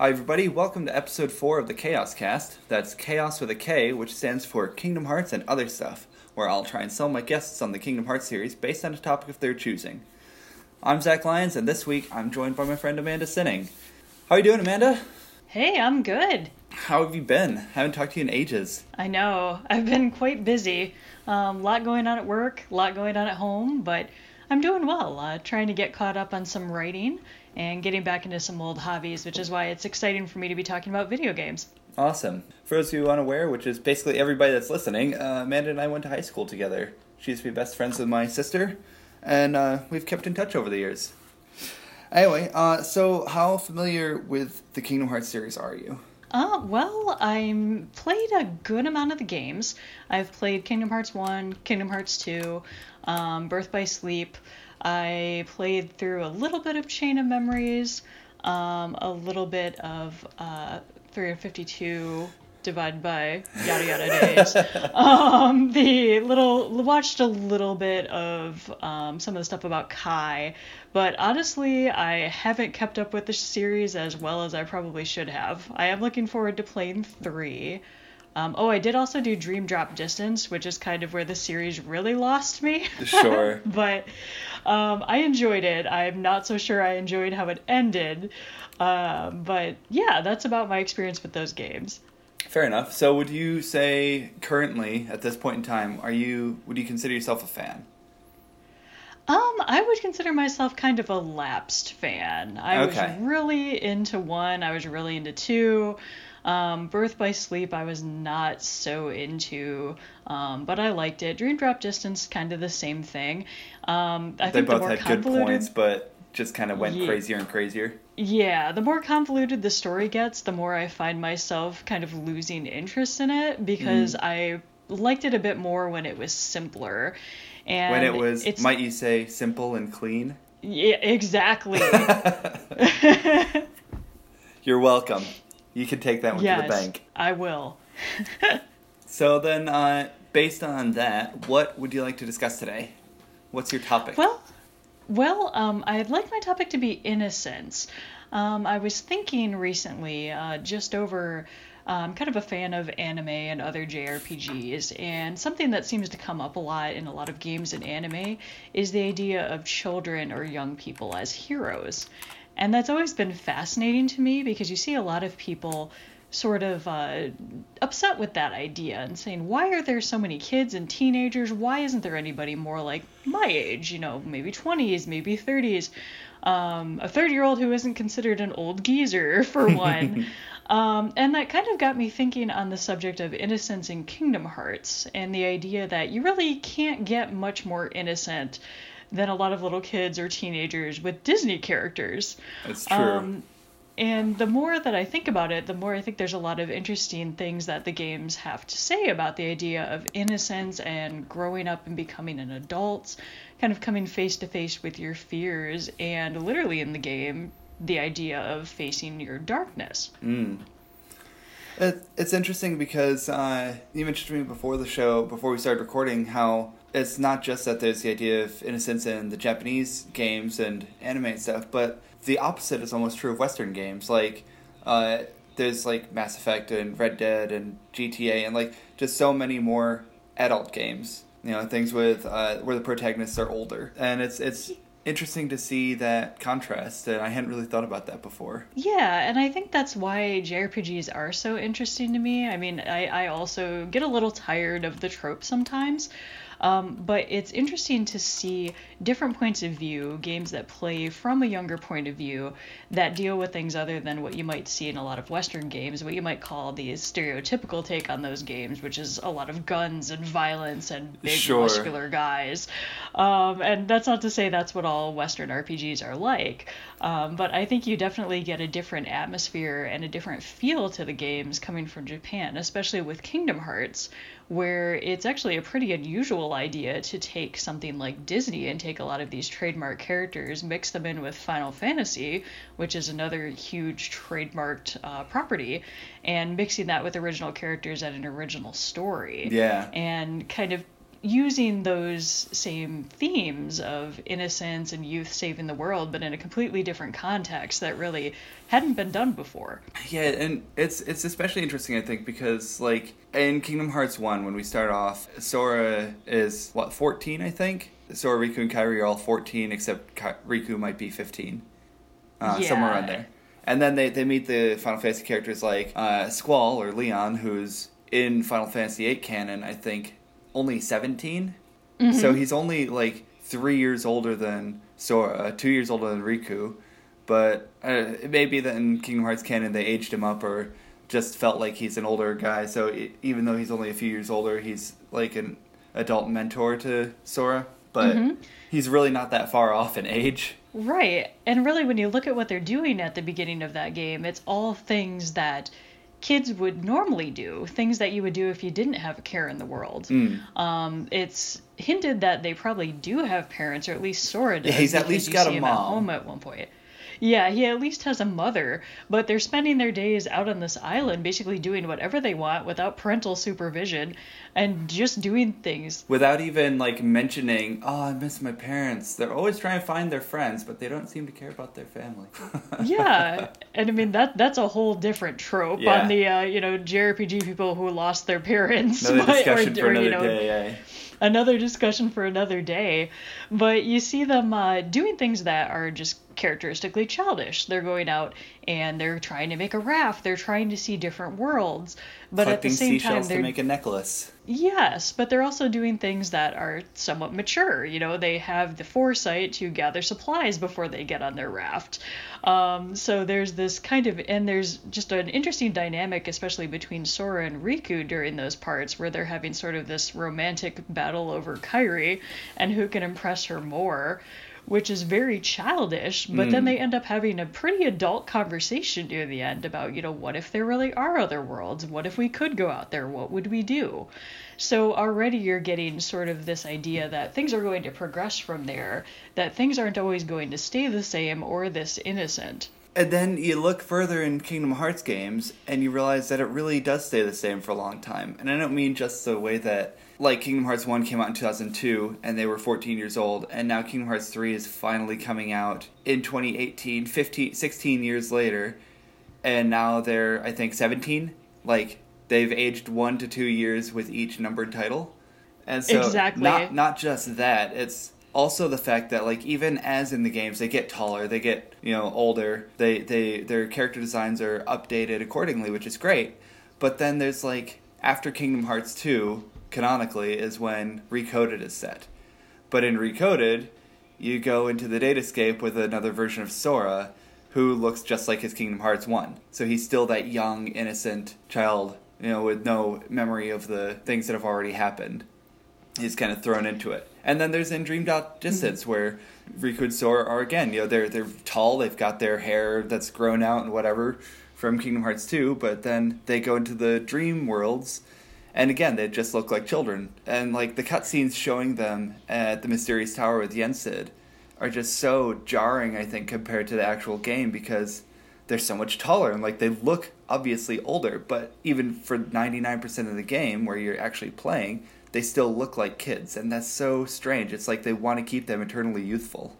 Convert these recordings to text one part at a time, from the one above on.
Hi, everybody. Welcome to episode 4 of the Chaos Cast. That's Chaos with a K, which stands for Kingdom Hearts and Other Stuff, where I'll try and sell my guests on the Kingdom Hearts series based on a topic of their choosing. I'm Zach Lyons, and this week I'm joined by my friend Amanda Sinning. How are you doing, Amanda? Hey, I'm good. How have you been? Haven't talked to you in ages. I know. I've been quite busy. A um, lot going on at work, a lot going on at home, but I'm doing well. Uh, trying to get caught up on some writing and getting back into some old hobbies, which is why it's exciting for me to be talking about video games. Awesome. For those who are unaware, which is basically everybody that's listening, uh, Amanda and I went to high school together. She used to be best friends with my sister, and uh, we've kept in touch over the years. Anyway, uh, so how familiar with the Kingdom Hearts series are you? Uh, well, I'm played a good amount of the games. I've played Kingdom Hearts 1, Kingdom Hearts 2, um, Birth by Sleep. I played through a little bit of Chain of Memories, um, a little bit of uh, 352 divided by yada yada days. um, the little watched a little bit of um, some of the stuff about Kai, but honestly, I haven't kept up with the series as well as I probably should have. I am looking forward to playing three. Um, oh, I did also do Dream Drop Distance, which is kind of where the series really lost me. Sure. but um, I enjoyed it. I'm not so sure I enjoyed how it ended. Uh, but yeah, that's about my experience with those games. Fair enough. So, would you say currently, at this point in time, are you would you consider yourself a fan? Um, I would consider myself kind of a lapsed fan. I okay. was really into one. I was really into two. Um, Birth by Sleep, I was not so into, um, but I liked it. Dream Drop Distance, kind of the same thing. Um, I they think both the more had convoluted... good points, but just kind of went yeah. crazier and crazier. Yeah, the more convoluted the story gets, the more I find myself kind of losing interest in it because mm. I liked it a bit more when it was simpler. And when it was, might you say, simple and clean? Yeah, exactly. You're welcome. You can take that one yes, to the bank. I will. so then, uh, based on that, what would you like to discuss today? What's your topic? Well, well, um, I'd like my topic to be innocence. Um, I was thinking recently, uh, just over. I'm um, kind of a fan of anime and other JRPGs, and something that seems to come up a lot in a lot of games and anime is the idea of children or young people as heroes. And that's always been fascinating to me because you see a lot of people sort of uh, upset with that idea and saying, why are there so many kids and teenagers? Why isn't there anybody more like my age, you know, maybe 20s, maybe 30s? Um, a 30 year old who isn't considered an old geezer, for one. um, and that kind of got me thinking on the subject of innocence in Kingdom Hearts and the idea that you really can't get much more innocent than a lot of little kids or teenagers with Disney characters. That's true. Um, and the more that I think about it, the more I think there's a lot of interesting things that the games have to say about the idea of innocence and growing up and becoming an adult, kind of coming face to face with your fears, and literally in the game, the idea of facing your darkness. Mm. It, it's interesting because uh, you mentioned to me before the show, before we started recording, how it's not just that there's the idea of innocence in the Japanese games and anime and stuff, but the opposite is almost true of Western games. Like, uh, there's like Mass Effect and Red Dead and GTA and like just so many more adult games. You know, things with uh, where the protagonists are older, and it's it's interesting to see that contrast and i hadn't really thought about that before yeah and i think that's why jrpgs are so interesting to me i mean i, I also get a little tired of the trope sometimes um, but it's interesting to see different points of view, games that play from a younger point of view that deal with things other than what you might see in a lot of Western games, what you might call the stereotypical take on those games, which is a lot of guns and violence and big sure. muscular guys. Um, and that's not to say that's what all Western RPGs are like, um, but I think you definitely get a different atmosphere and a different feel to the games coming from Japan, especially with Kingdom Hearts where it's actually a pretty unusual idea to take something like Disney and take a lot of these trademark characters, mix them in with Final Fantasy, which is another huge trademarked uh, property, and mixing that with original characters and an original story. Yeah. And kind of using those same themes of innocence and youth saving the world, but in a completely different context that really hadn't been done before. Yeah, and it's it's especially interesting, I think, because like in Kingdom Hearts One, when we start off, Sora is what fourteen, I think. Sora, Riku, and Kairi are all fourteen, except Ka- Riku might be fifteen, uh, Yeah. somewhere around there. And then they, they meet the Final Fantasy characters like uh, Squall or Leon, who's in Final Fantasy 8 canon, I think, only 17. So mm-hmm. he's only like three years older than Sora, uh, two years older than Riku. But uh, it may be that in Kingdom Hearts canon they aged him up or just felt like he's an older guy. So e even though he's only a few years older, he's like an adult mentor to Sora. But mm-hmm. he's really not that far off in age. Right. And really, when you look at what they're doing at the beginning of that game, it's all things that kids would normally do, things that you would do if you didn't have a care in the world. Mm. Um, it's hinted that they probably do have parents, or at least Sora does. Yeah, he's at least got a him at mom. home at one point. Yeah, he at least has a mother, but they're spending their days out on this island basically doing whatever they want without parental supervision and just doing things Without even like mentioning, oh, I miss my parents. They're always trying to find their friends, but they don't seem to care about their family. yeah, and I mean that that's a whole different trope Yeah. on the uh, you know JRPG people who lost their parents. Another but- discussion for or, another you know, day. eh? Another discussion for another day. But you see them uh, doing things that are just characteristically childish. They're going out and they're trying to make a raft. They're trying to see different worlds. But at the same time, they're to make a necklace. Yes, but they're also doing things that are somewhat mature. You know, they have the foresight to gather supplies before they get on their raft. Um, so there's this kind of, and there's just an interesting dynamic, especially between Sora and Riku during those parts where they're having sort of this romantic battle over Kairi and who can impress her more. Which is very childish, but then hmm. they end up having a pretty adult conversation near the end about, you know, what if there really are other worlds? What if we could go out there? What would we do? So already you're getting sort of this idea that things are going to progress from there, that things aren't always going to stay the same or this innocent. And then you look further in Kingdom Hearts games and you realize that it really does stay the same for a long time. And I don't mean just the way that, like, Kingdom Hearts 1 came out in 2002 and they were 14 years old, and now Kingdom Hearts 3 is finally coming out in 2018, 15, 16 years later, and now they're, I think, 17. Like, they've aged one to two years with each numbered title. And so, Exactly. not, not just that, it's also the fact that like even as in the games they get taller they get you know older they they their character designs are updated accordingly which is great but then there's like after kingdom hearts 2 canonically is when recoded is set. But in recoded you go into the datascape with another version of sora who looks just like his kingdom hearts 1 so he's still that young innocent child you know with no memory of the things that have already happened. He's kind of thrown into it. And then there's in Dream Drop mm-hmm. Distance where Riku and Sora are again, you know, they're they're tall, they've got their hair that's grown out and whatever from Kingdom Hearts 2, but then they go into the dream worlds and again they just look like children. And like the cutscenes showing them at the Mysterious Tower with Yensid are just so jarring, I think, compared to the actual game because they're so much taller and like they look obviously older, but even for 99% of the game where you're actually playing, they still look like kids and that's so strange. It's like they want to keep them eternally youthful.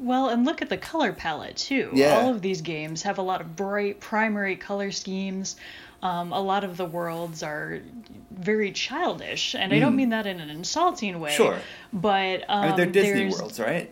Well, and look at the color palette too. Yeah. All of these games have a lot of bright primary color schemes. Um, a lot of the worlds are very childish, and I don't mean that in an insulting way. Mm. Sure. But um, I mean, they're Disney worlds, right?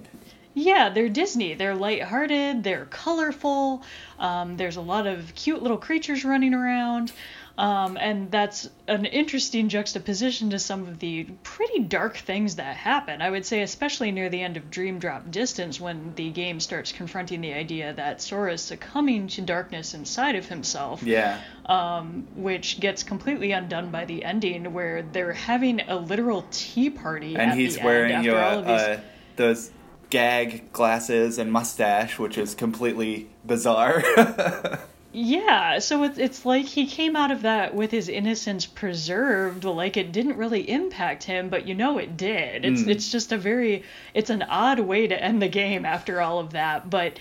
Yeah, they're Disney. They're lighthearted. They're colorful. Um, there's a lot of cute little creatures running around. Um, and that's an interesting juxtaposition to some of the pretty dark things that happen. I would say, especially near the end of Dream Drop Distance, when the game starts confronting the idea that Sora is succumbing to darkness inside of himself Yeah. um, which gets completely undone by the ending, where they're having a literal tea party. And he's wearing end you after all of these. uh, those gag glasses and mustache, which is completely bizarre. Yeah, so it's it's like he came out of that with his innocence preserved, like it didn't really impact him, but you know it did. It's Mm. it's just a very it's an odd way to end the game after all of that, but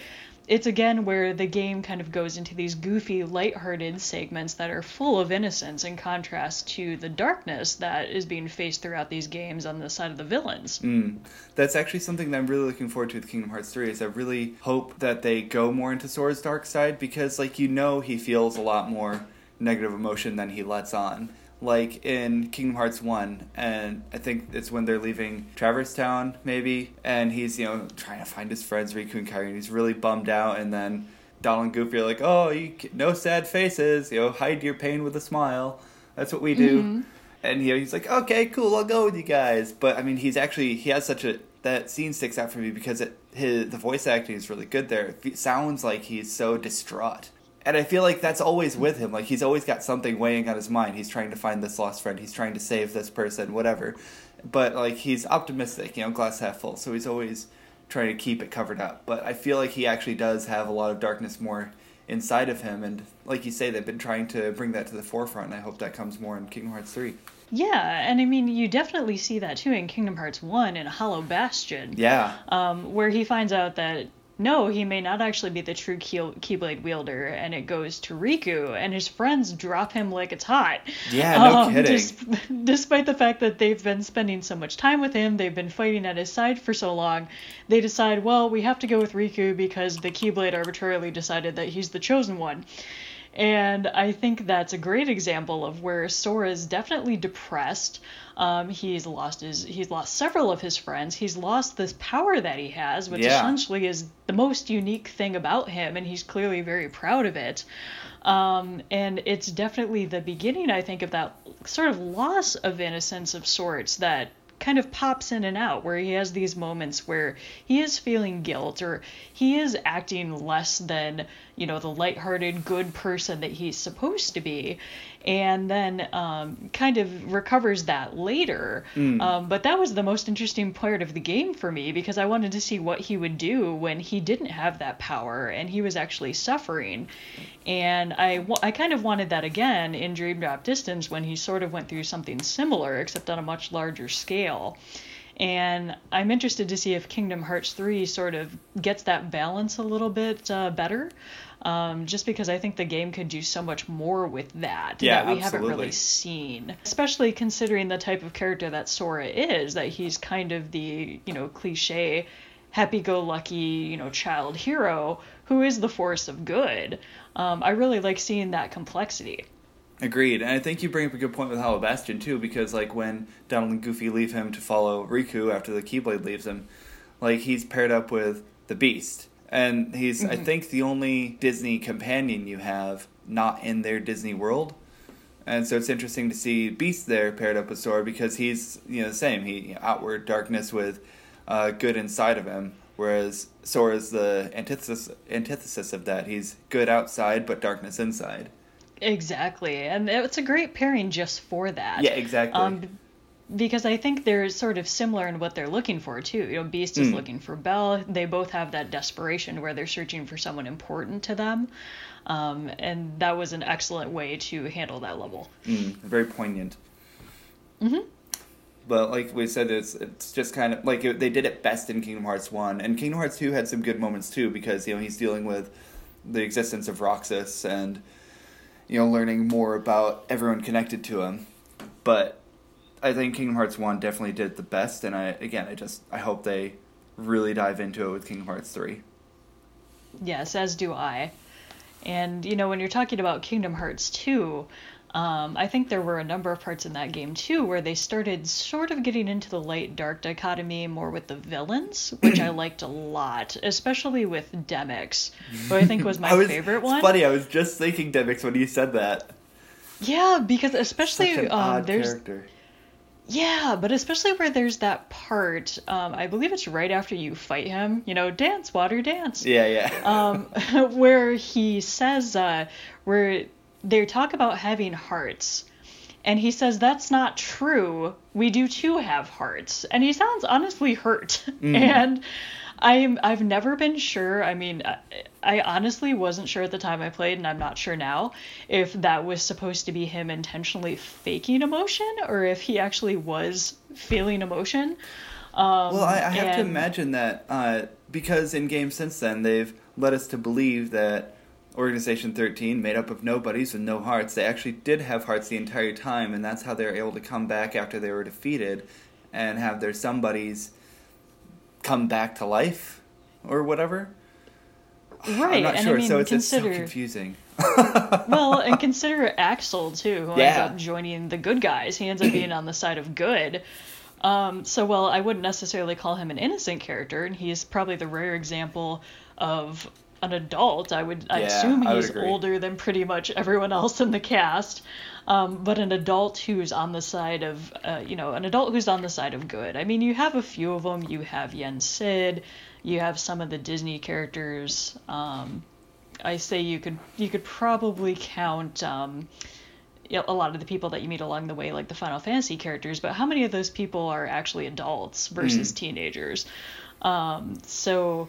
it's again where the game kind of goes into these goofy, light-hearted segments that are full of innocence in contrast to the darkness that is being faced throughout these games on the side of the villains. Mm. That's actually something that I'm really looking forward to with Kingdom Hearts 3 is I really hope that they go more into Sora's dark side because like you know he feels a lot more negative emotion than he lets on like in Kingdom Hearts 1 and I think it's when they're leaving Traverse Town maybe and he's you know trying to find his friends Riku and Kairi and he's really bummed out and then Donald and Goofy are like oh you no sad faces you know hide your pain with a smile. That's what we do. Mm-hmm. and you know, he's like okay cool I'll go with you guys. But I mean he's actually he has such a that scene sticks out for me because it his the voice acting is really good there. It sounds like he's so distraught and I feel like that's always with him. Like he's always got something weighing on his mind. He's trying to find this lost friend. He's trying to save this person, whatever. But like he's optimistic, you know, glass half full. So he's always trying to keep it covered up. But I feel like he actually does have a lot of darkness more inside of him. And like you say, they've been trying to bring that to the forefront. And I hope that comes more in Kingdom Hearts three. Yeah, and I mean, you definitely see that too in Kingdom Hearts 1 in Hollow Bastion. Yeah. Um, where he finds out that no, he may not actually be the true key- Keyblade wielder, and it goes to Riku, and his friends drop him like it's hot. Yeah, no um, kidding. Dis- despite the fact that they've been spending so much time with him, they've been fighting at his side for so long, they decide, well, we have to go with Riku because the Keyblade arbitrarily decided that he's the chosen one. And I think that's a great example of where Sora is definitely depressed. Um, he's lost his he's lost several of his friends. He's lost this power that he has, which yeah. essentially is the most unique thing about him, and he's clearly very proud of it. Um, and it's definitely the beginning, I think, of that sort of loss of innocence of sorts that kind of pops in and out where he has these moments where he is feeling guilt or he is acting less than you know the lighthearted good person that he's supposed to be. And then um, kind of recovers that later. Mm. um, but that was the most interesting part of the game for me because i wanted to see what he would do when he didn't have that power and he was actually suffering. And I, I kind of wanted that again in dream drop distance when he sort of went through something similar except on a much larger scale and I'm interested to see if Kingdom Hearts 3 sort of gets that balance a little bit uh, better um, just because I think the game could do so much more with that yeah, that we absolutely. haven't really seen. Especially considering the type of character that Sora is, that he's kind of the, you know, cliche happy-go-lucky, you know, child hero who is the force of good. Um, I really like seeing that complexity. Agreed, and I think you bring up a good point with Hollow Bastion too, because like when Donald and Goofy leave him to follow Riku after the Keyblade leaves him, like he's paired up with the Beast, and he's mm-hmm. I think the only Disney companion you have not in their Disney world. And so it's interesting to see Beast there paired up with Sora because he's you know the same. He outward darkness with uh, good inside of him, whereas Sora Sora's the antithesis antithesis of that. He's good outside but darkness inside. Exactly, and it's a great pairing just for that. Yeah, exactly. Um, because I think they're sort of similar in what they're looking for too. You know, Beast is mm. looking for Belle. They both have that desperation where they're searching for someone important to them, um, and that was an excellent way to handle that level. Mm, very poignant. Mm-hmm. But like we said, it's it's just kind of like it, they did it best in Kingdom Hearts One, and Kingdom Hearts Two had some good moments too because you know he's dealing with the existence of Roxas and you know learning more about everyone connected to him, but I think Kingdom Hearts One definitely did the best, and I again I just I hope they really dive into it with Kingdom Hearts Three. Yes, as do I. And you know when you're talking about Kingdom Hearts Two, um, I think there were a number of parts in that game too where they started sort of getting into the light dark dichotomy more with the villains, which I liked a lot, especially with Demyx, who I think was my was, favorite one. It's funny, I was just thinking Demyx when you said that. Yeah, because especially Such an um, odd there's character. Yeah, but especially where there's that part, um, I believe it's right after you fight him, you know, dance, water, dance. Yeah, yeah. um, where he says, uh, where they talk about having hearts. And he says, that's not true. We do too have hearts. And he sounds honestly hurt. Mm. And I'm I've never been sure. I mean, I, I, honestly wasn't sure at the time I played, and I'm not sure now if that was supposed to be him intentionally faking emotion or if he actually was feeling emotion. Um, well, I, I have and... to imagine that uh, because in games since then they've led us to believe that Organization 13, made up of nobodies and no hearts, they actually did have hearts the entire time, and that's how they were able to come back after they were defeated and have their somebodies come back to life or whatever. Right, I'm not and sure, I mean, so it's, it's so confusing. well, and consider Axel too, who ends up joining the good guys. He ends up being on the side of good. Um, so, well, I wouldn't necessarily call him an innocent character, and he's probably the rare example of an adult. I would, I Yeah, assume would he's older than pretty much everyone else in the cast. Um, but an adult who's on the side of, uh, you know, an adult who's on the side of good. I mean, you have a few of them. You have Yen Sid. You have some of the Disney characters. Um, I say you could you could probably count um, you know, a lot of the people that you meet along the way, like the Final Fantasy characters. But how many of those people are actually adults versus teenagers? Um, so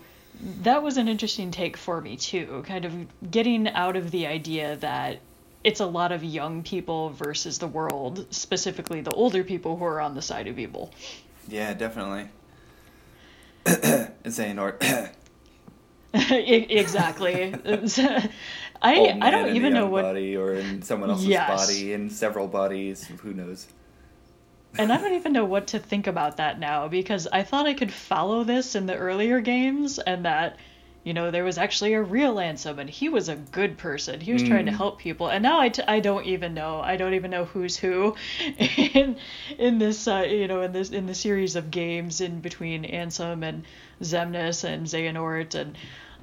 that was an interesting take for me too, kind of getting out of the idea that it's a lot of young people versus the world, specifically the older people who are on the side of evil. Yeah, definitely. Xehanort. E- exactly. I I don't even know what body or in someone else's Yes. body in several bodies. Who knows? And I don't even know what to think about that now because I thought I could follow this in the earlier games and that, you know, there was actually a real Ansem and he was a good person. He was trying to help people. And now I, t- I don't even know. I don't even know who's who in in this uh, you know in this in the series of games in between Ansem and Xemnas and Xehanort and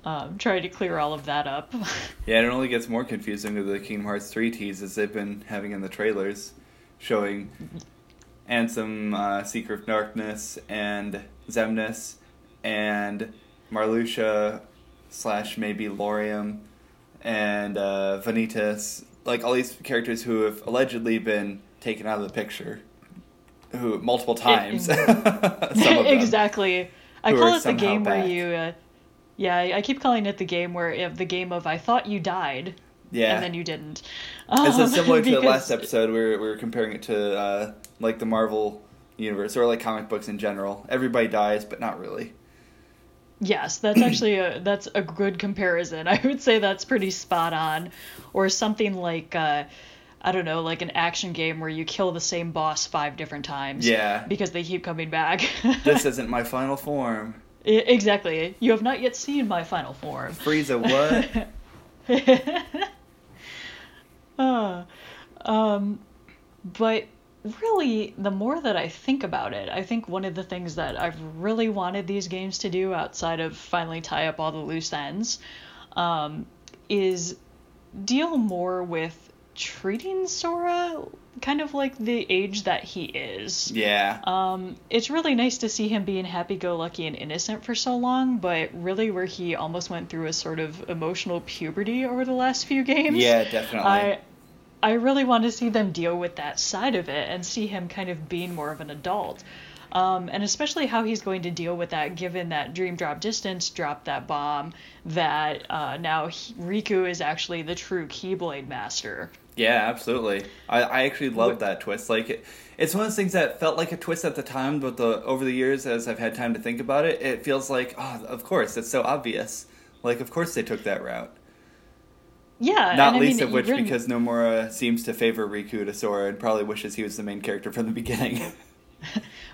um, trying to clear all of that up. Yeah, it only gets more confusing with the Kingdom Hearts 3 teases they've been having in the trailers, showing Ansem, uh, Seeker of Darkness, and Xemnas, and Marluxia slash maybe Lauriam, and uh, Vanitas, like all these characters who have allegedly been taken out of the picture, who multiple times. Some of them. exactly. I call it the game where you, uh, yeah, I keep calling it the game where the game of I thought you died, Yeah. and then you didn't. It's Um, similar to the last episode. where we were comparing it to uh, like the Marvel universe or like comic books in general. Everybody dies, but not really. Yes, that's actually a that's a good comparison. I would say that's pretty spot on, or something like. Uh, I don't know, like an action game where you kill the same boss five different times. Yeah. Because they keep coming back. This isn't my final form. Exactly. You have not yet seen my final form. Frieza, what? Uh, um, but really, the more that I think about it, I think one of the things that I've really wanted these games to do outside of finally tie up all the loose ends um, is deal more with treating Sora kind of like the age that he is. yeah. Um, it's really nice to see him being happy-go-lucky and innocent for so long, but really where he almost went through a sort of emotional puberty over the last few games. yeah, definitely. I I really want to see them deal with that side of it and see him kind of being more of an adult. Um, and especially how he's going to deal with that given that Dream Drop Distance dropped that bomb that uh, now he, Riku is actually the true Keyblade Master. Yeah, absolutely. I, I actually love that twist. Like, it, it's one of those things that felt like a twist at the time, but the over the years, as I've had time to think about it, it feels like, oh, of course, it's so obvious. Like, of course they took that route. Yeah, Not and I least mean, of which even- because Nomura seems to favor Riku to Sora and probably wishes he was the main character from the beginning.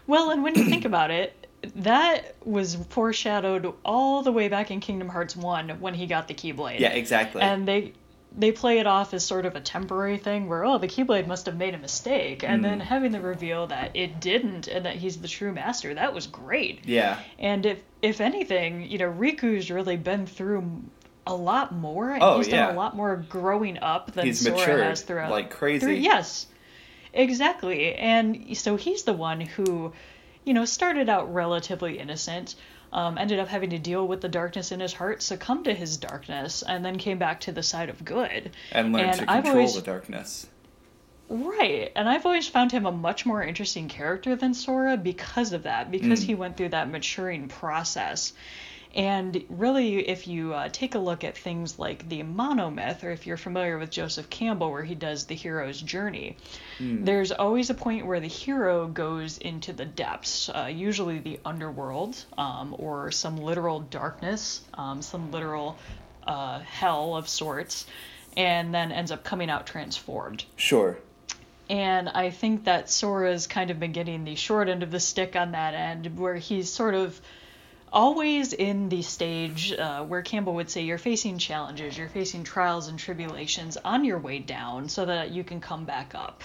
Well, and when you think about it, that was foreshadowed all the way back in Kingdom Hearts 1 when he got the Keyblade. yeah, exactly. and they they play it off as sort of a temporary thing where oh the keyblade must have made a mistake and Mm. then having the reveal that it didn't and that he's the true master that was great yeah, and if if anything you know riku's really been through a lot more Oh, he's yeah. done a lot more growing up than He's sora matured has throughout like crazy. through- yes exactly and so he's the one who you know started out relatively innocent um, ended up having to deal with the darkness in his heart succumbed to his darkness and then came back to the side of good and learned and to control always- the darkness. Right, and I've always found him a much more interesting character than Sora because of that, because Mm. he went through that maturing process. And really, if you uh, take a look at things like the monomyth, or if you're familiar with Joseph Campbell, where he does the hero's journey, mm. there's always a point where the hero goes into the depths, uh, usually the underworld, um, or some literal darkness, um, some literal uh, hell of sorts, and then ends up coming out transformed. Sure. And I think that Sora's kind of been getting the short end of the stick on that end, where he's sort of always in the stage uh, where Campbell would say you're facing challenges, you're facing trials and tribulations on your way down so that you can come back up.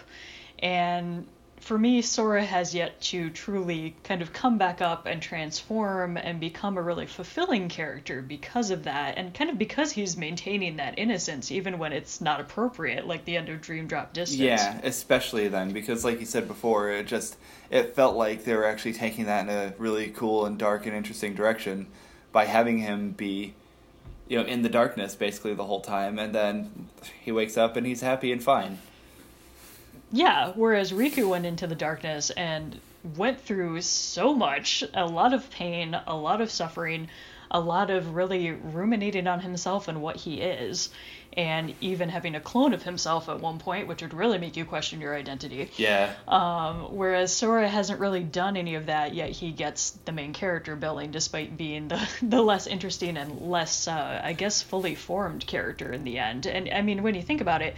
And for me, Sora has yet to truly kind of come back up and transform and become a really fulfilling character because of that, and kind of because he's maintaining that innocence even when it's not appropriate, like the end of Dream Drop Distance. Yeah, especially then, because like you said before, it just it felt like they were actually taking that in a really cool and dark and interesting direction by having him be you know in the darkness basically the whole time and then he wakes up and he's happy and fine yeah, whereas Riku went into the darkness and went through so much, a lot of pain, a lot of suffering, a lot of really ruminating on himself and what he is, and even having a clone of himself at one point, which would really make you question your identity. Yeah. Um, whereas Sora hasn't really done any of that, yet he gets the main character billing, despite being the, the less interesting and less, uh, I guess, fully formed character in the end. And I mean, when you think about it,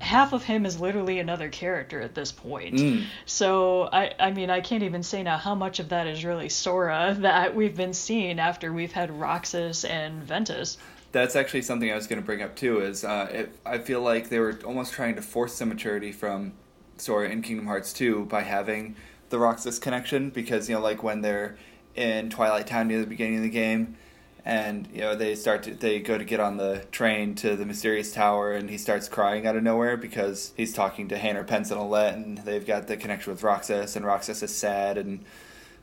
half of him is literally another character at this point. Mm. So I I mean I can't even say now how much of that is really Sora that we've been seeing after we've had Roxas and Ventus. That's actually something I was going to bring up too. Is uh, it, I feel like they were almost trying to force some maturity from Sora in Kingdom Hearts 2 by having the Roxas connection because you know like when they're in Twilight Town near the beginning of the game and you know they start to they go to get on the train to the mysterious tower and he starts crying out of nowhere because he's talking to Hayner Pence and they've got the connection with Roxas and Roxas is sad and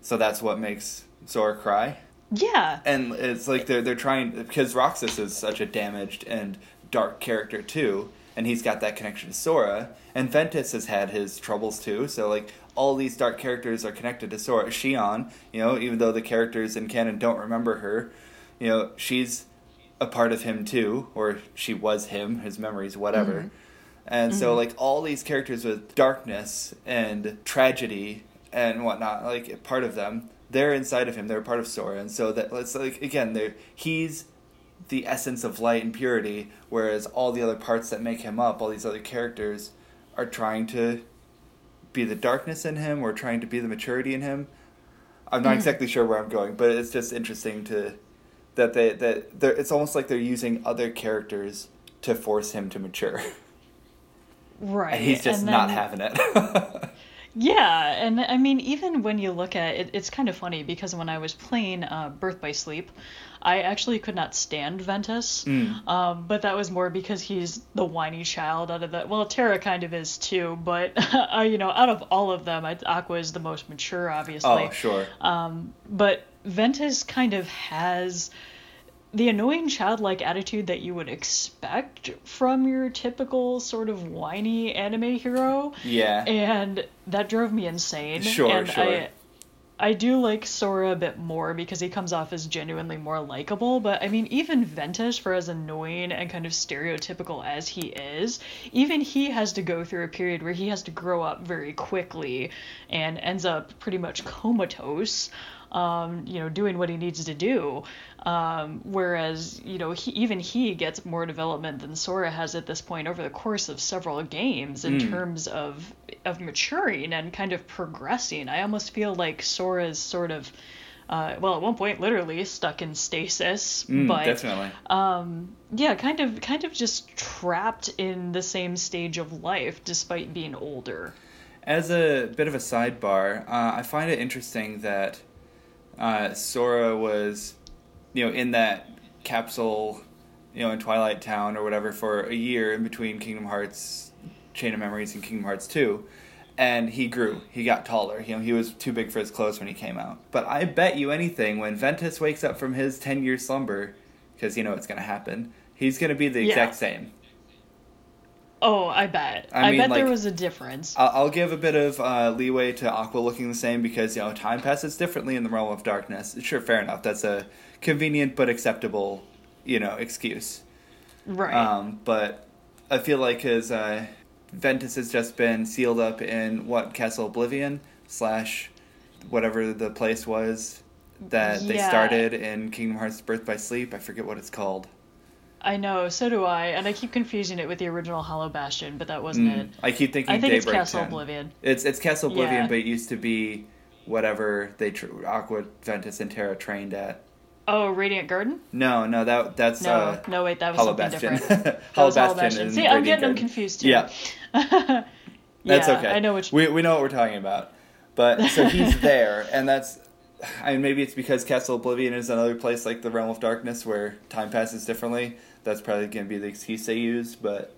so that's what makes Sora cry. Yeah. And it's like they're they're trying because Roxas is such a damaged and dark character too and he's got that connection to Sora and Ventus has had his troubles too so like all these dark characters are connected to Sora. Xion, you know, even though the characters in canon don't remember her, you know, she's a part of him too, or she was him, his memories, whatever. Mm-hmm. And mm-hmm. so, like, all these characters with darkness and tragedy and whatnot, like, part of them, they're inside of him. They're part of Sora. And so, that, let's, like, again, they're, he's the essence of light and purity, whereas all the other parts that make him up, all these other characters, are trying to be the darkness in him or trying to be the maturity in him. I'm not mm. exactly sure where I'm going, but it's just interesting to that they that they it's almost like they're using other characters to force him to mature. Right. And he's just and then, not having it. yeah, and I mean, even when you look at it, it's kind of funny because when I was playing uh, Birth by Sleep, I actually could not stand Ventus, mm. um, but that was more because he's the whiny child out of the. Well, Terra kind of is too, but uh, you know, out of all of them, I, Aqua is the most mature, obviously. Oh, sure. Um, but Ventus kind of has the annoying childlike attitude that you would expect from your typical sort of whiny anime hero. Yeah. And that drove me insane. Sure, and sure. I, I do like Sora a bit more because he comes off as genuinely more likable, but I mean, even Ventus, for as annoying and kind of stereotypical as he is, even he has to go through a period where he has to grow up very quickly and ends up pretty much comatose um, you know, doing what he needs to do. Um, whereas, you know, he, even he gets more development than Sora has at this point over the course of several games in mm. terms of of maturing and kind of progressing. I almost feel like Sora's sort of uh, well, at one point, literally stuck in stasis, mm, but definitely, um, yeah, kind of, kind of just trapped in the same stage of life despite being older. As a bit of a sidebar, uh, I find it interesting that uh, Sora was, you know, in that capsule, you know, in Twilight Town or whatever for a year in between Kingdom Hearts Chain of Memories and Kingdom Hearts 2. And he grew. He got taller. You know, he was too big for his clothes when he came out. But I bet you anything, when Ventus wakes up from his 10 year slumber, because you know it's going to happen, he's going to be the yeah. exact same. Oh, I bet. I I, mean, bet there was a difference. I'll, I'll give a bit of uh, leeway to Aqua looking the same because you know time passes differently in the realm of darkness. Sure, fair enough. That's a convenient but acceptable, you know, excuse. right. Um, but I feel like his uh, Ventus has just been sealed up in what Castle Oblivion slash whatever the place was that they started in Kingdom Hearts Birth by Sleep. I forget what it's called. I know, so do I, and I keep confusing it with the original Hollow Bastion, but that wasn't it. Mm, I keep thinking I think it's Daybreak Castle 10. Oblivion. It's it's Castle Oblivion, Yeah. but it used to be whatever they tr- Aqua, Ventus, and Terra trained at. Oh, Radiant Garden? No, no, that that's No, uh, no, wait, that was Hollow something Bastion. different. Hollow was Hollow Bastion. Bastion. and See, I'm getting them confused too. Yeah, yeah, that's okay. I know which. we we know what we're talking about. But so he's there, and that's. I mean, maybe it's because Castle Oblivion is another place like the Realm of Darkness where time passes differently. That's probably going to be the excuse they use, but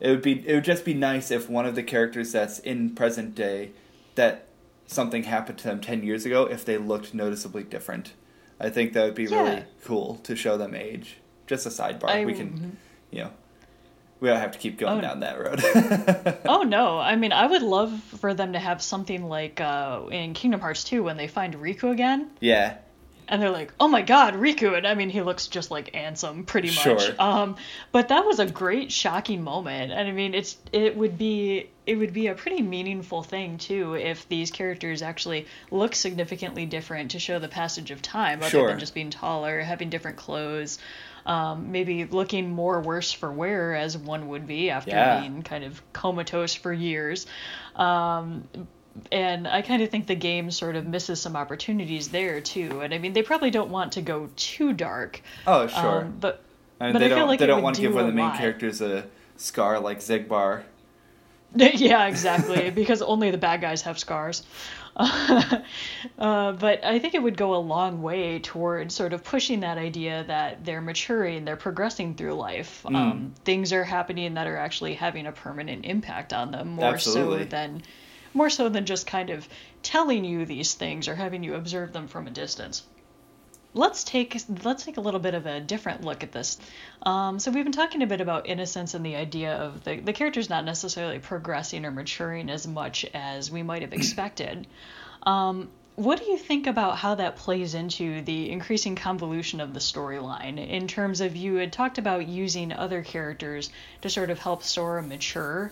it would be it would just be nice if one of the characters that's in present day that something happened to them 10 years ago if they looked noticeably different. I think that would be Yeah. really cool to show them age. Just a sidebar. I- we can, you know, we don't have to keep going Oh. down that road. Oh no! I mean, I would love for them to have something like uh, in Kingdom Hearts 2 when they find Riku again, yeah. And they're like, "Oh my God, Riku!" And I mean, he looks just like Ansem, pretty much. Sure. Um, but that was a great, shocking moment, and I mean, it's it would be it would be a pretty meaningful thing too if these characters actually look significantly different to show the passage of time, other Sure. than just being taller, having different clothes. Um, maybe looking more worse for wear as one would be after Yeah. being kind of comatose for years. Um, and I kind of think the game sort of misses some opportunities there too. And I mean, they probably don't want to go too dark. Oh, sure. Um, but I mean, but they I don't like they don't want to give one of the main lot. characters a scar like Xigbar. yeah, exactly. because only the bad guys have scars. uh, but I think it would go a long way toward sort of pushing that idea that they're maturing, they're progressing through life. Mm. Um, things are happening that are actually having a permanent impact on them more Absolutely. so than more so than just kind of telling you these things or having you observe them from a distance. Let's take let's take a little bit of a different look at this. Um, so we've been talking a bit about innocence and the idea of the the characters not necessarily progressing or maturing as much as we might have expected. Um, what do you think about how that plays into the increasing convolution of the storyline in terms of you had talked about using other characters to sort of help Sora mature?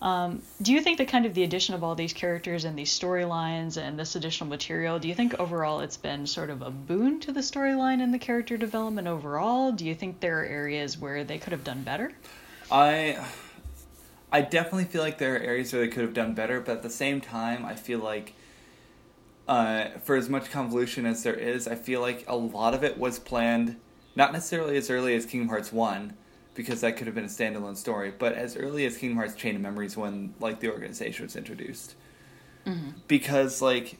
Um, do you think that kind of the addition of all these characters and these storylines and this additional material, do you think overall it's been sort of a boon to the storyline and the character development overall? Do you think there are areas where they could have done better? I I definitely feel like there are areas where they could have done better, but at the same time, I feel like uh, for as much convolution as there is, I feel like a lot of it was planned, not necessarily as early as Kingdom Hearts One, because that could have been a standalone story, but as early as Kingdom Hearts Chain of Memories when like the organization was introduced. Because like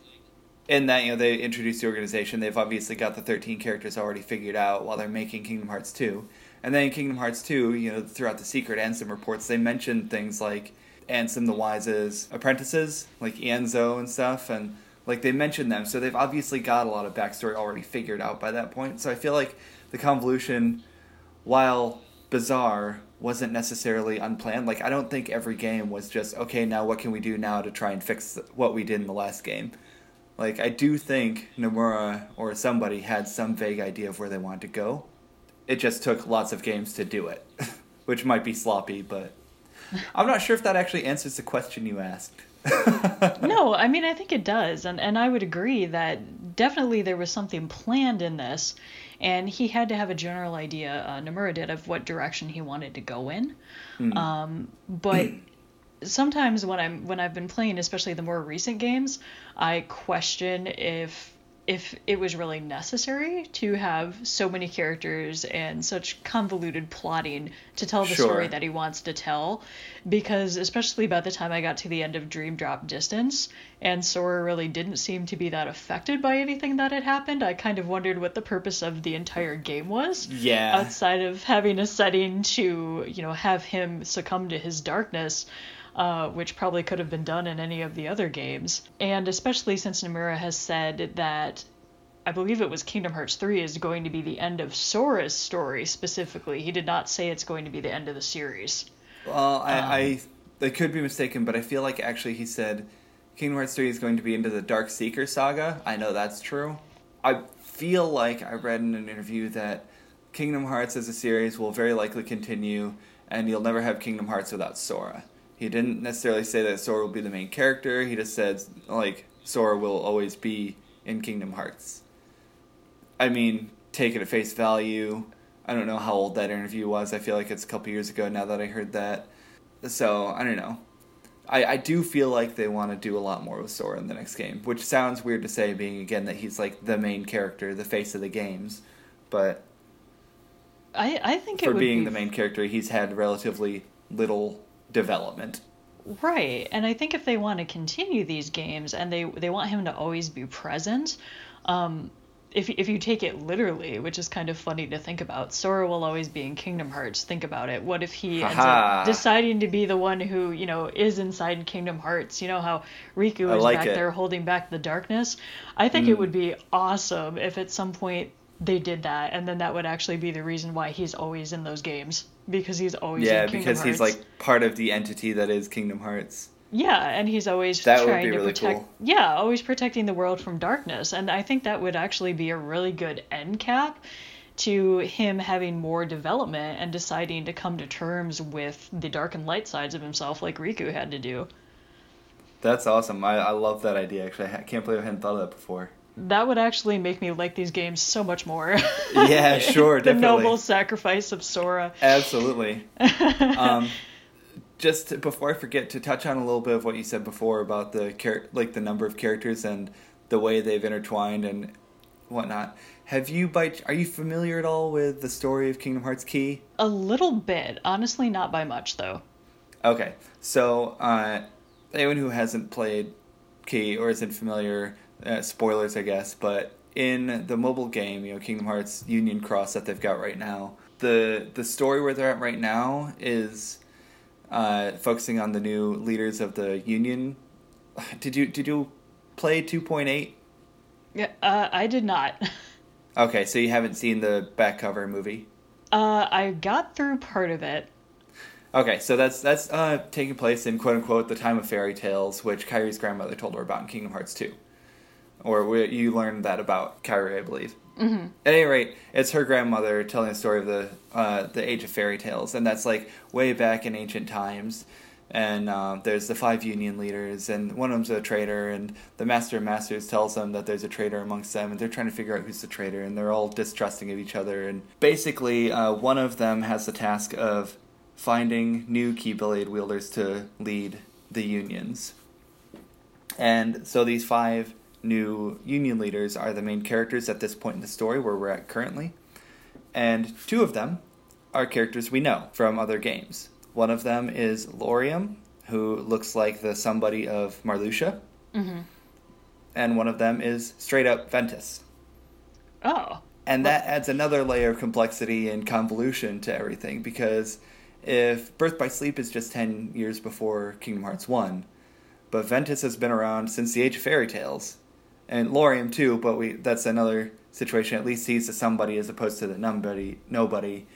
in that, you know, they introduced the organization, they've obviously got the 13 characters already figured out while they're making Kingdom Hearts 2. And then in Kingdom Hearts 2, you know, throughout the secret Ansem reports, they mentioned things like Ansem the Wise's apprentices, like Ienzo and stuff, and like they mentioned them. So they've obviously got a lot of backstory already figured out by that point. So I feel like the convolution, while bizarre, wasn't necessarily unplanned. Like I don't think every game was just okay. Now what can we do now to try and fix what we did in the last game? Like I do think Nomura or somebody had some vague idea of where they wanted to go. It just took lots of games to do it, which might be sloppy, but I'm not sure if that actually answers the question you asked. no, I mean I think it does, and and I would agree that definitely there was something planned in this, and he had to have a general idea. Uh, Nomura did of what direction he wanted to go in, um, but sometimes when I'm when I've been playing, especially the more recent games, I question if if it was really necessary to have so many characters and such convoluted plotting to tell the Sure. story that he wants to tell because especially by the time I got to the end of Dream Drop Distance and Sora really didn't seem to be that affected by anything that had happened, I kind of wondered what the purpose of the entire game was Yeah. outside of having a setting to you know have him succumb to his darkness uh, which probably could have been done in any of the other games and especially since Nomura has said that I believe it was Kingdom Hearts 3 is going to be the end of Sora's story specifically he did not say it's going to be the end of the series Well, I, Um, I I could be mistaken, but I feel like actually he said Kingdom Hearts 3 is going to be into the Dark Seeker saga. I know that's true. I feel like I read in an interview that Kingdom Hearts as a series will very likely continue, and you'll never have Kingdom Hearts without Sora. He didn't necessarily say that Sora will be the main character. He just said like Sora will always be in Kingdom Hearts. I mean, take it at face value. I don't know how old that interview was. I feel like it's a couple years ago now that I heard that. So I don't know. I, I do feel like they want to do a lot more with Sora in the next game, which sounds weird to say, being again that he's like the main character, the face of the games. But I, I think it for being be the main character, he's had relatively little development. Right, and I think if they want to continue these games and they they want him to always be present, um, if if you take it literally, which is kind of funny to think about, Sora will always be in Kingdom Hearts. Think about it. What if he ends up deciding to be the one who you know is inside Kingdom Hearts? You know how Riku is like back it. there holding back the darkness. I think Mm. it would be awesome if at some point they did that, and then that would actually be the reason why he's always in those games because he's always yeah, because he's like part of the entity that is Kingdom Hearts. Yeah, and he's always That would trying be to really protect. cool. Yeah, always protecting the world from darkness, and I think that would actually be a really good end cap to him having more development and deciding to come to terms with the dark and light sides of himself, like Riku had to do. That's awesome. I, I love that idea. Actually, I can't believe I hadn't thought of that before. That would actually make me like these games so much more. Yeah, sure, definitely. the definitely. noble sacrifice of Sora. Absolutely. um, just before I forget to touch on a little bit of what you said before about the char- like the number of characters and the way they've intertwined and whatnot. Have you by are you familiar at all with the story of Kingdom Hearts Key? A little bit, honestly, not by much though. Okay, so uh, anyone who hasn't played Key or isn't familiar, uh, spoilers, I guess, but in the mobile game, you know, Kingdom Hearts Union Cross that they've got right now, the the story where they're at right now is uh, focusing on the new leaders of the Union. Did you did you play two point eight? Yeah, uh, I did not. Okay, so you haven't seen the back cover movie. Uh, I got through part of it. Okay, so that's that's uh, taking place in quote unquote the time of fairy tales, which Kairi's grandmother told her about in Kingdom Hearts 2. Or we, you learned that about Kairi, I believe. Mm-hmm. At any rate, it's her grandmother telling the story of the uh, the age of fairy tales, and that's like way back in ancient times. And um, there's the five union leaders, and one of them's a traitor, and the master of masters tells them that there's a traitor amongst them, and they're trying to figure out who's the traitor, and they're all distrusting of each other. And basically, uh, one of them has the task of finding new Keyblade wielders to lead the unions. And so these five new union leaders are the main characters at this point in the story where we're at currently. And two of them are characters we know from other games. One of them is Lauriam, who looks like the somebody of Marluxia. Mm-hmm. And one of them is straight up Ventus. Oh. And that adds another layer of complexity and convolution to everything because if Birth by Sleep is just 10 years before Kingdom Hearts 1, but Ventus has been around since the Age of Fairy Tales, and Lauriam too, but we that's another situation. At least he's a somebody as opposed to the nobody. nobody.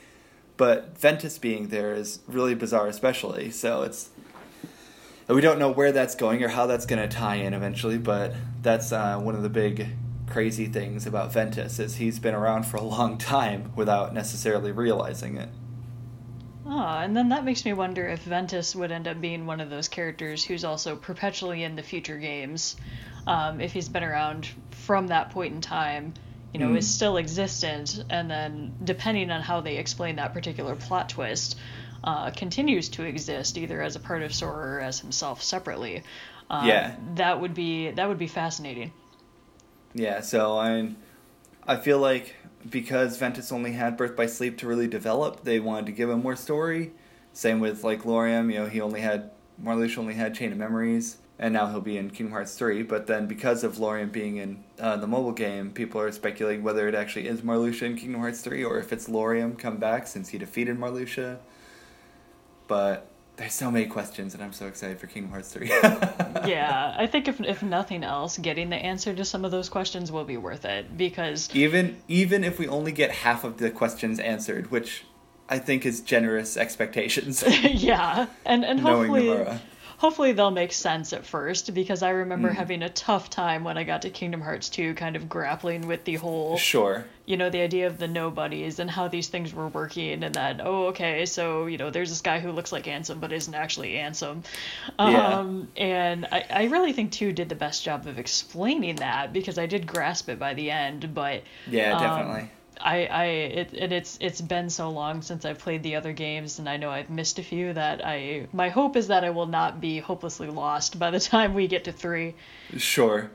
But Ventus being there is really bizarre, especially. So it's we don't know where that's going or how that's going to tie in eventually, but that's uh, one of the big crazy things about Ventus is he's been around for a long time without necessarily realizing it. Oh, and then that makes me wonder if Ventus would end up being one of those characters who's also perpetually in the future games. Um, if he's been around from that point in time, you know, Mm. is still existent, and then depending on how they explain that particular plot twist, uh, continues to exist either as a part of Sora or as himself separately. Um, Yeah. that would be that would be fascinating. Yeah, so I, I feel like because Ventus only had Birth by Sleep to really develop, they wanted to give him more story. Same with like Lauriam, you know, he only had Marluxia only had Chain of Memories, and now he'll be in Kingdom Hearts three. But then because of Lauriam being in uh, the mobile game, people are speculating whether it actually is Marluxia in Kingdom Hearts three or if it's Lauriam come back since he defeated Marluxia. But there's so many questions, and I'm so excited for Kingdom Hearts three. yeah, I think if if nothing else, getting the answer to some of those questions will be worth it because even even if we only get half of the questions answered, which I think is generous expectations. yeah, and and knowing hopefully. Hopefully they'll make sense at first because I remember Mm. having a tough time when I got to Kingdom Hearts 2 kind of grappling with the whole Sure. you know the idea of the nobodies and how these things were working and that oh okay so you know there's this guy who looks like Ansem but isn't actually Ansem Yeah. um, and I, I really think 2 did the best job of explaining that because I did grasp it by the end but Yeah, Um, definitely. I, I it, and it's it's been so long since I've played the other games and I know I've missed a few that I my hope is that I will not be hopelessly lost by the time we get to 3 Sure.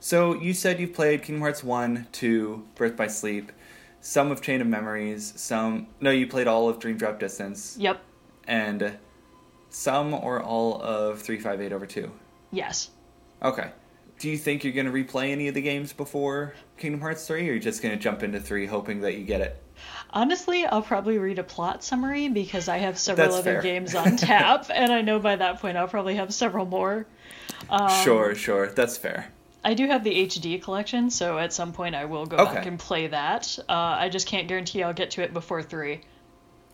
So you said you've played Kingdom Hearts 1, 2, Birth by Sleep, some of Chain of Memories, some. No, you played all of Dream Drop Distance, yep and some or all of 358 over 2. yes Okay. Do you think you're going to replay any of the games before Kingdom Hearts 3, or are you just going to jump into 3 hoping that you get it? Honestly, I'll probably read a plot summary because I have several That's other fair. games on tap, and I know by that point I'll probably have several more. Um, sure, sure. That's fair. I do have the HD collection, so at some point I will go Okay. back and play that. Uh, I just can't guarantee I'll get to it before 3.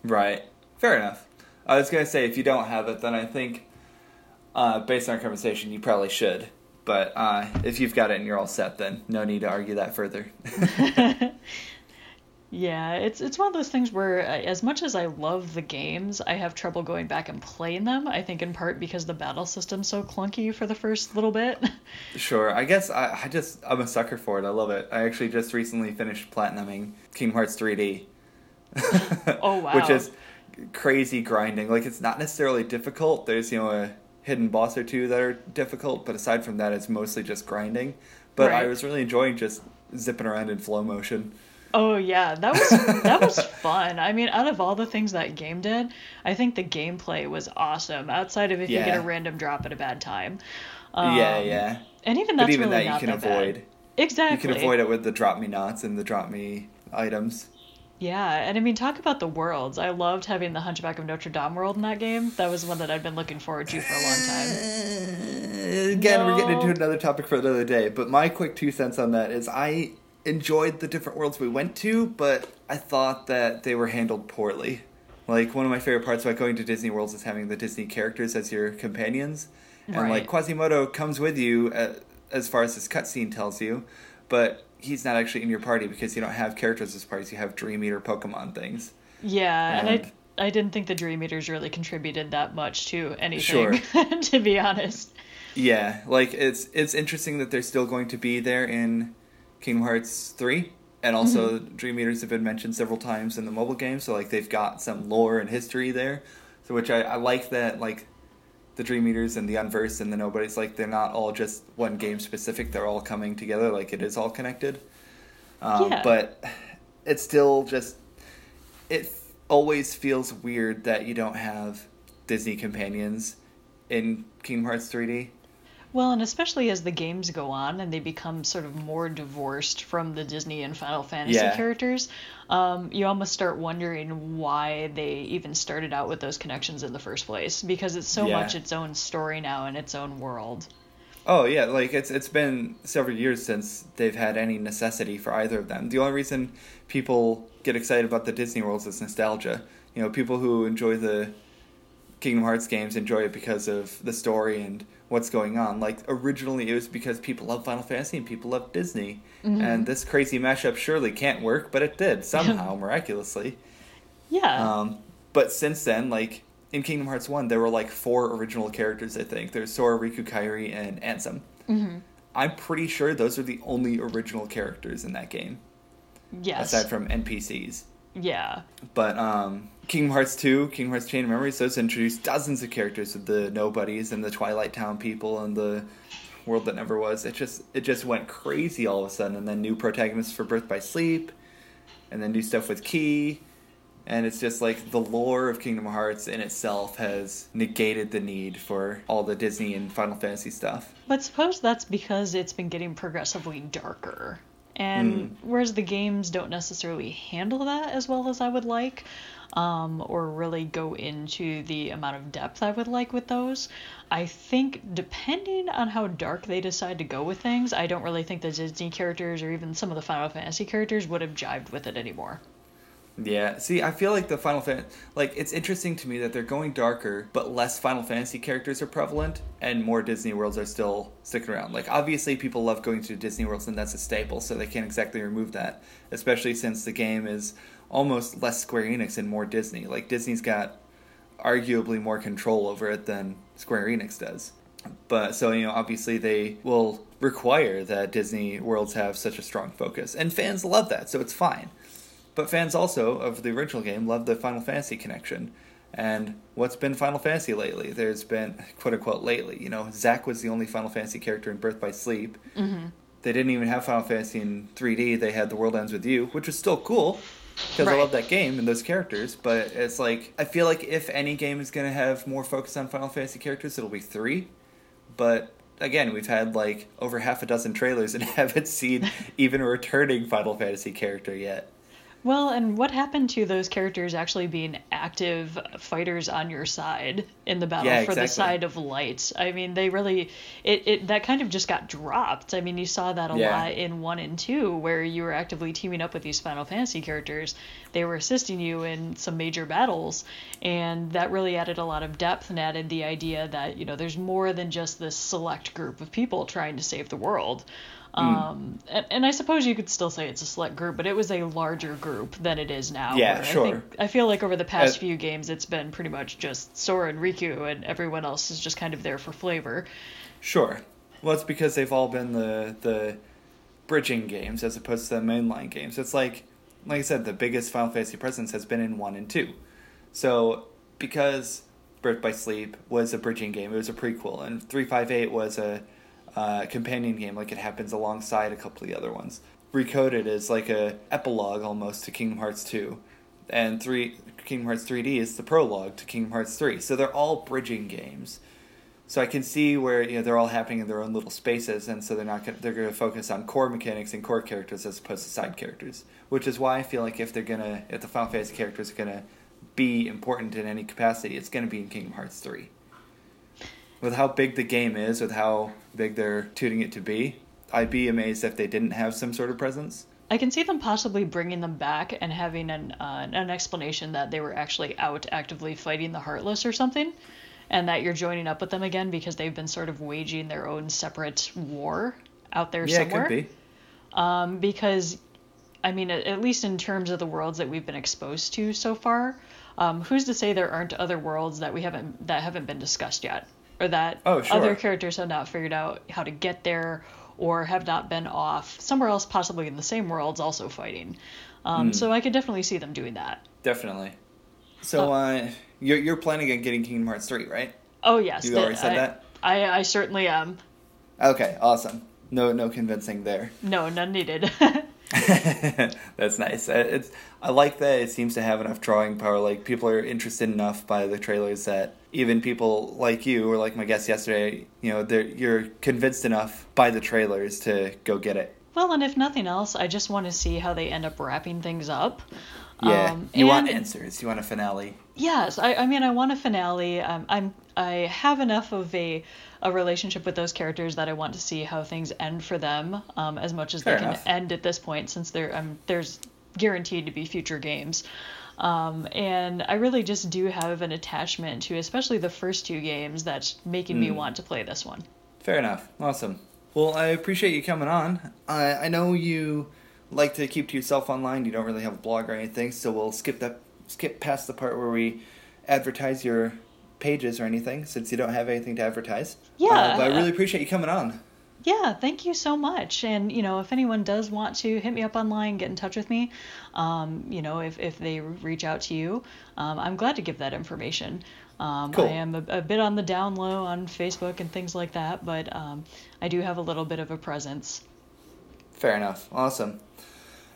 Right. Fair enough. I was going to say, if you don't have it, then I think, uh, based on our conversation, you probably should. But uh, if you've got it and you're all set, then no need to argue that further. Yeah, it's it's one of those things where, uh, as much as I love the games, I have trouble going back and playing them. I think in part because the battle system's so clunky for the first little bit. sure. I guess I, I just, I'm a sucker for it. I love it. I actually just recently finished platinuming Kingdom Hearts 3D. Oh, wow. Which is crazy grinding. Like, it's not necessarily difficult. There's, you know, a hidden boss or two that are difficult, but aside from that, it's mostly just grinding. But I was really enjoying just zipping around in flow motion. Oh yeah, that was that was fun. I mean, out of all the things that game did, I think the gameplay was awesome. Outside of if you get a random drop at a bad time. yeah, Um, yeah. And even But even really that you can that bad. avoid. Exactly. You can avoid it with the Drop-Me-Nots and the drop me items. Yeah, and I mean, talk about the worlds. I loved having the Hunchback of Notre Dame world in that game. That was one that I'd been looking forward to for a long time. Again, we're getting into another topic for another day, but my quick two cents on that is I enjoyed the different worlds we went to, but I thought that they were handled poorly. Like, one of my favorite parts about going to Disney Worlds is having the Disney characters as your companions. And, like, Right. Quasimodo comes with you uh, as far as this cutscene tells you, but he's not actually in your party because you don't have characters as parties, you have Dream Eater Pokemon things. Yeah, and, And- I I didn't think the Dream Eaters really contributed that much to anything, Sure. to be honest. Yeah, like it's it's interesting that they're still going to be there in Kingdom Hearts three, and also mm-hmm. Dream Eaters have been mentioned several times in the mobile game. So like they've got some lore and history there, so which I, I like that like the Dream Eaters and the Unversed and the Nobodies like they're not all just one game specific. They're all coming together. Like it is all connected. Um, Yeah. But it's still just it always feels weird that you don't have Disney companions in Kingdom Hearts 3D. Well, and especially as the games go on and they become sort of more divorced from the Disney and Final Fantasy Yeah. characters, um, you almost start wondering why they even started out with those connections in the first place because it's so Yeah. much its own story now and its own world. Oh yeah, like it's it's been several years since they've had any necessity for either of them. The only reason people get excited about the Disney worlds is nostalgia. You know, people who enjoy the Kingdom Hearts games enjoy it because of the story and what's going on. Like originally it was because people love Final Fantasy and people love Disney. And this crazy mashup surely can't work, but it did somehow miraculously. Yeah. Um, but since then, like in Kingdom Hearts One, there were like four original characters. I think there's Sora, Riku, Kairi, and Ansem. hmm I'm pretty sure those are the only original characters in that game, Yes. aside from NPCs. yeah. But um, Kingdom Hearts 2, Kingdom Hearts Chain of Memories, those introduced dozens of characters with the nobodies and the Twilight Town people and the world that never was. It just it just went crazy all of a sudden, and then new protagonists for Birth by Sleep, and then new stuff with Key, and it's just like the lore of Kingdom Hearts in itself has negated the need for all the Disney and Final Fantasy stuff. But suppose that's because it's been getting progressively darker. And whereas the games don't necessarily handle that as well as I would like, um, or really go into the amount of depth I would like with those, I think depending on how dark they decide to go with things, I don't really think the Disney characters or even some of the Final Fantasy characters would have jived with it anymore. Yeah, see, I feel like the Final Fantasy, like it's interesting to me that they're going darker, but less Final Fantasy characters are prevalent, and more Disney worlds are still sticking around. Like obviously, people love going to Disney worlds, and that's a staple, so they can't exactly remove that. Especially since the game is almost less Square Enix and more Disney. Like Disney's got arguably more control over it than Square Enix does. But so you know, obviously they will require that Disney worlds have such a strong focus, and fans love that, so it's fine. But fans also of the original game love the Final Fantasy connection. And what's been Final Fantasy lately? There's been quote unquote lately. You know, Zack was the only Final Fantasy character in Birth by Sleep. Mm-hmm. They didn't even have Final Fantasy in 3D. They had The World Ends with You, which was still cool because I love that game and those characters. But it's like I feel like if any game is going to have more focus on Final Fantasy characters, it'll be three. But again, we've had like over half a dozen trailers and haven't seen even a returning Final Fantasy character yet. Well, and what happened to those characters actually being active fighters on your side in the battle Yeah, for the side of light? I mean, they really it, it that kind of just got dropped. I mean, you saw that a Yeah. lot in 1 and 2 where you were actively teaming up with these Final Fantasy characters. They were assisting you in some major battles, and that really added a lot of depth and added the idea that, you know, there's more than just this select group of people trying to save the world. Hmm. Um, and, and I suppose you could still say it's a select group, but it was a larger group than it is now. Yeah, sure. I, think, I feel like over the past Uh, few games, it's been pretty much just Sora and Riku, and everyone else is just kind of there for flavor. Sure. Well, it's because they've all been the the bridging games as opposed to the mainline games. It's like, like I said, the biggest Final Fantasy presence has been in one and two. So because Birth by Sleep was a bridging game, it was a prequel, and three five eight was a uh, companion game. Like it happens alongside a couple of the other ones. Recoded is like a epilogue almost to Kingdom Hearts two, and three Kingdom Hearts three D is the prologue to Kingdom Hearts three. So they're all bridging games. So I can see where you know they're all happening in their own little spaces, and so they're not gonna, they're going to focus on core mechanics and core characters as opposed to side characters. Which is why I feel like if they're gonna if the Final Fantasy characters are gonna be important in any capacity, it's gonna be in Kingdom Hearts three. With how big the game is, with how big they're tuning it to be, I'd be amazed if they didn't have some sort of presence. I can see them possibly bringing them back and having an uh, an explanation that they were actually out actively fighting the Heartless or something, and that you're joining up with them again because they've been sort of waging their own separate war out there yeah, somewhere. it could be. um, because I mean, at, at least in terms of the worlds that we've been exposed to so far, um, who's to say there aren't other worlds that we haven't that haven't been discussed yet, or that Oh, sure. other characters have not figured out how to get there, or have not been off somewhere else, possibly in the same worlds, also fighting. Um, So I could definitely see them doing that. Definitely. So uh, you're you're planning on getting Kingdom Hearts three, right? Oh yes, You already said I, that? I, I certainly am. Okay, awesome. No no convincing there. No, none needed. That's nice. Uh, It's I like that it seems to have enough drawing power. Like people are interested enough by the trailers that even people like you or like my guest yesterday, you know, they're you're convinced enough by the trailers to go get it. well, and if nothing else, I just want to see how they end up wrapping things up. Yeah, Um, you want and- answers. You want a finale. Yes, I, I mean, I want a finale. Um, I'm I have enough of a a relationship with those characters that I want to see how things end for them, um, as much as Fair they can end at this point, since there um, there's guaranteed to be future games. Um, and I really just do have an attachment to, especially the first two games, that's making me Mm. want to play this one. Fair enough. Awesome. Well, I appreciate you coming on. I I know you like to keep to yourself online. You don't really have a blog or anything, so we'll skip that skip past the part where we advertise your pages or anything, since you don't have anything to advertise. Yeah. Uh, but I really appreciate you coming on. Yeah, thank you so much. And you know, if anyone does want to hit me up online, get in touch with me. Um, you know, if if they reach out to you, um, I'm glad to give that information. Um, Cool. I am a, a bit on the down low on Facebook and things like that, but um, I do have a little bit of a presence. Fair enough. Awesome.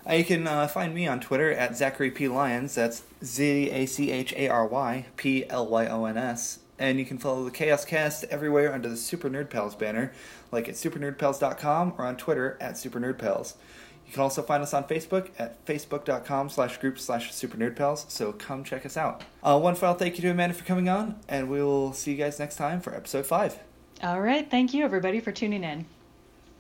Uh, you can uh, find me on Twitter at Zachary P. Lyons. That's Z A C H A R Y P L Y O N S. And you can follow the Chaos Cast everywhere under the Super Nerd Pals banner, like at supernerdpals.com or on Twitter at supernerdpals. You can also find us on Facebook at facebook.com slash group slash supernerdpals, so come check us out. Uh, one final thank you to Amanda for coming on, and we will see you guys next time for episode 5. All right, thank you everybody for tuning in.